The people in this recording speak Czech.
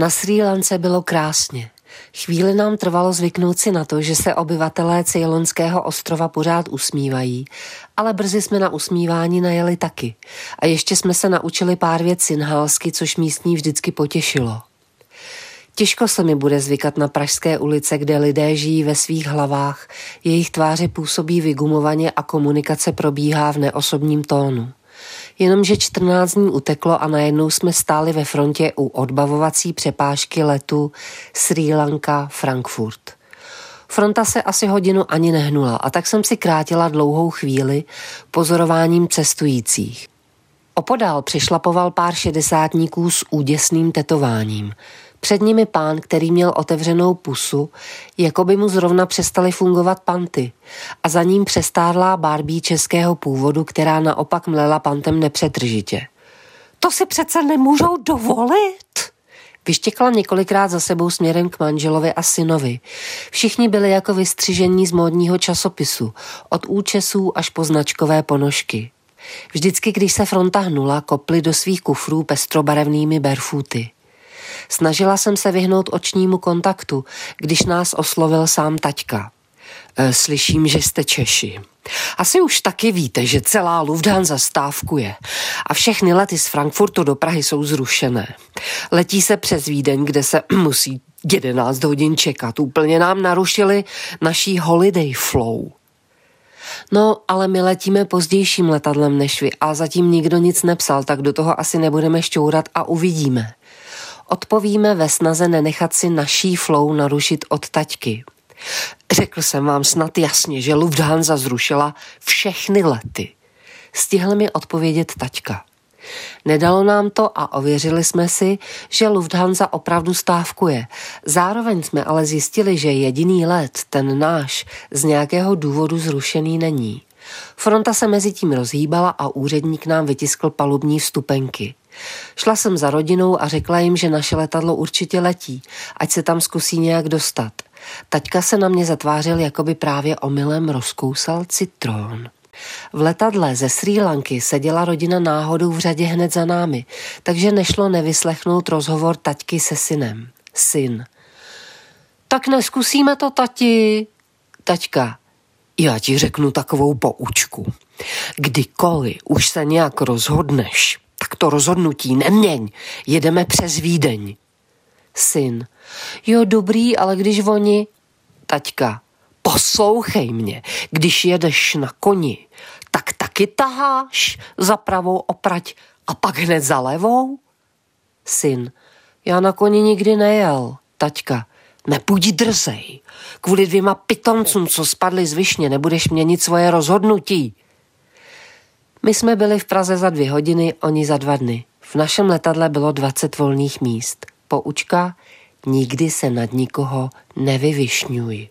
Na Sri Lance bylo krásně. Chvíli nám trvalo zvyknout si na to, že se obyvatelé Ceylonského ostrova pořád usmívají, ale brzy jsme na usmívání najeli taky. A ještě jsme se naučili pár věc synhalsky, což místní vždycky potěšilo. Těžko se mi bude zvykat na pražské ulice, kde lidé žijí ve svých hlavách, jejich tváře působí vygumovaně a komunikace probíhá v neosobním tónu. Jenomže 14 dní uteklo a najednou jsme stáli ve frontě u odbavovací přepážky letu Sri Lanka Frankfurt. Fronta se asi hodinu ani nehnula a tak jsem si krátila dlouhou chvíli pozorováním cestujících. Opodál přišlapoval pár šedesátníků s úděsným tetováním. Před nimi pán, který měl otevřenou pusu, jako by mu zrovna přestaly fungovat panty a za ním přestárlá Barbie českého původu, která naopak mlela pantem nepřetržitě. To si přece nemůžou dovolit! Vyštěkla několikrát za sebou směrem k manželovi a synovi. Všichni byli jako vystřižení z módního časopisu, od účesů až po značkové ponožky. Vždycky, když se fronta hnula, kopli do svých kufrů pestrobarevnými barefooty. Snažila jsem se vyhnout očnímu kontaktu, když nás oslovil sám taťka. E, slyším, že jste Češi. Asi už taky víte, že celá Lufthansa stávkuje a všechny lety z Frankfurtu do Prahy jsou zrušené. Letí se přes Vídeň, kde se musí 11 hodin čekat. Úplně nám narušili naší holiday flow. No, ale my letíme pozdějším letadlem než vy a zatím nikdo nic nepsal, tak do toho asi nebudeme šťourat a uvidíme. Odpovíme ve snaze nenechat si naší flow narušit od taťky. Řekl jsem vám snad jasně, že Lufthansa zrušila všechny lety. Stihl mi odpovědět taťka. Nedalo nám to a ověřili jsme si, že Lufthansa opravdu stávkuje. Zároveň jsme ale zjistili, že jediný let, ten náš, z nějakého důvodu zrušený není. Fronta se mezi tím rozhýbala a úředník nám vytiskl palubní vstupenky. Šla jsem za rodinou a řekla jim, že naše letadlo určitě letí, ať se tam zkusí nějak dostat. Taťka se na mě zatvářil, jako by právě omylem rozkousal citrón. V letadle ze Sri Lanky seděla rodina náhodou v řadě hned za námi, takže nešlo nevyslechnout rozhovor taťky se synem. Syn. Tak neskusíme to, tati. Taťka. Já ti řeknu takovou poučku. Kdykoliv už se nějak rozhodneš, tak to rozhodnutí neměň. Jedeme přes Vídeň. Syn. Jo, dobrý, ale když oni... Taťka. Poslouchej mě, když jedeš na koni, tak taky taháš za pravou oprať a pak hned za levou? Syn. Já na koni nikdy nejel. Taťka. Nepůjdi drzej. Kvůli dvěma pitomcům, co spadli z višně, nebudeš měnit svoje rozhodnutí. My jsme byli v Praze za dvě hodiny, oni za dva dny. V našem letadle bylo 20 volných míst. Poučka, nikdy se nad nikoho nevyvišňuj.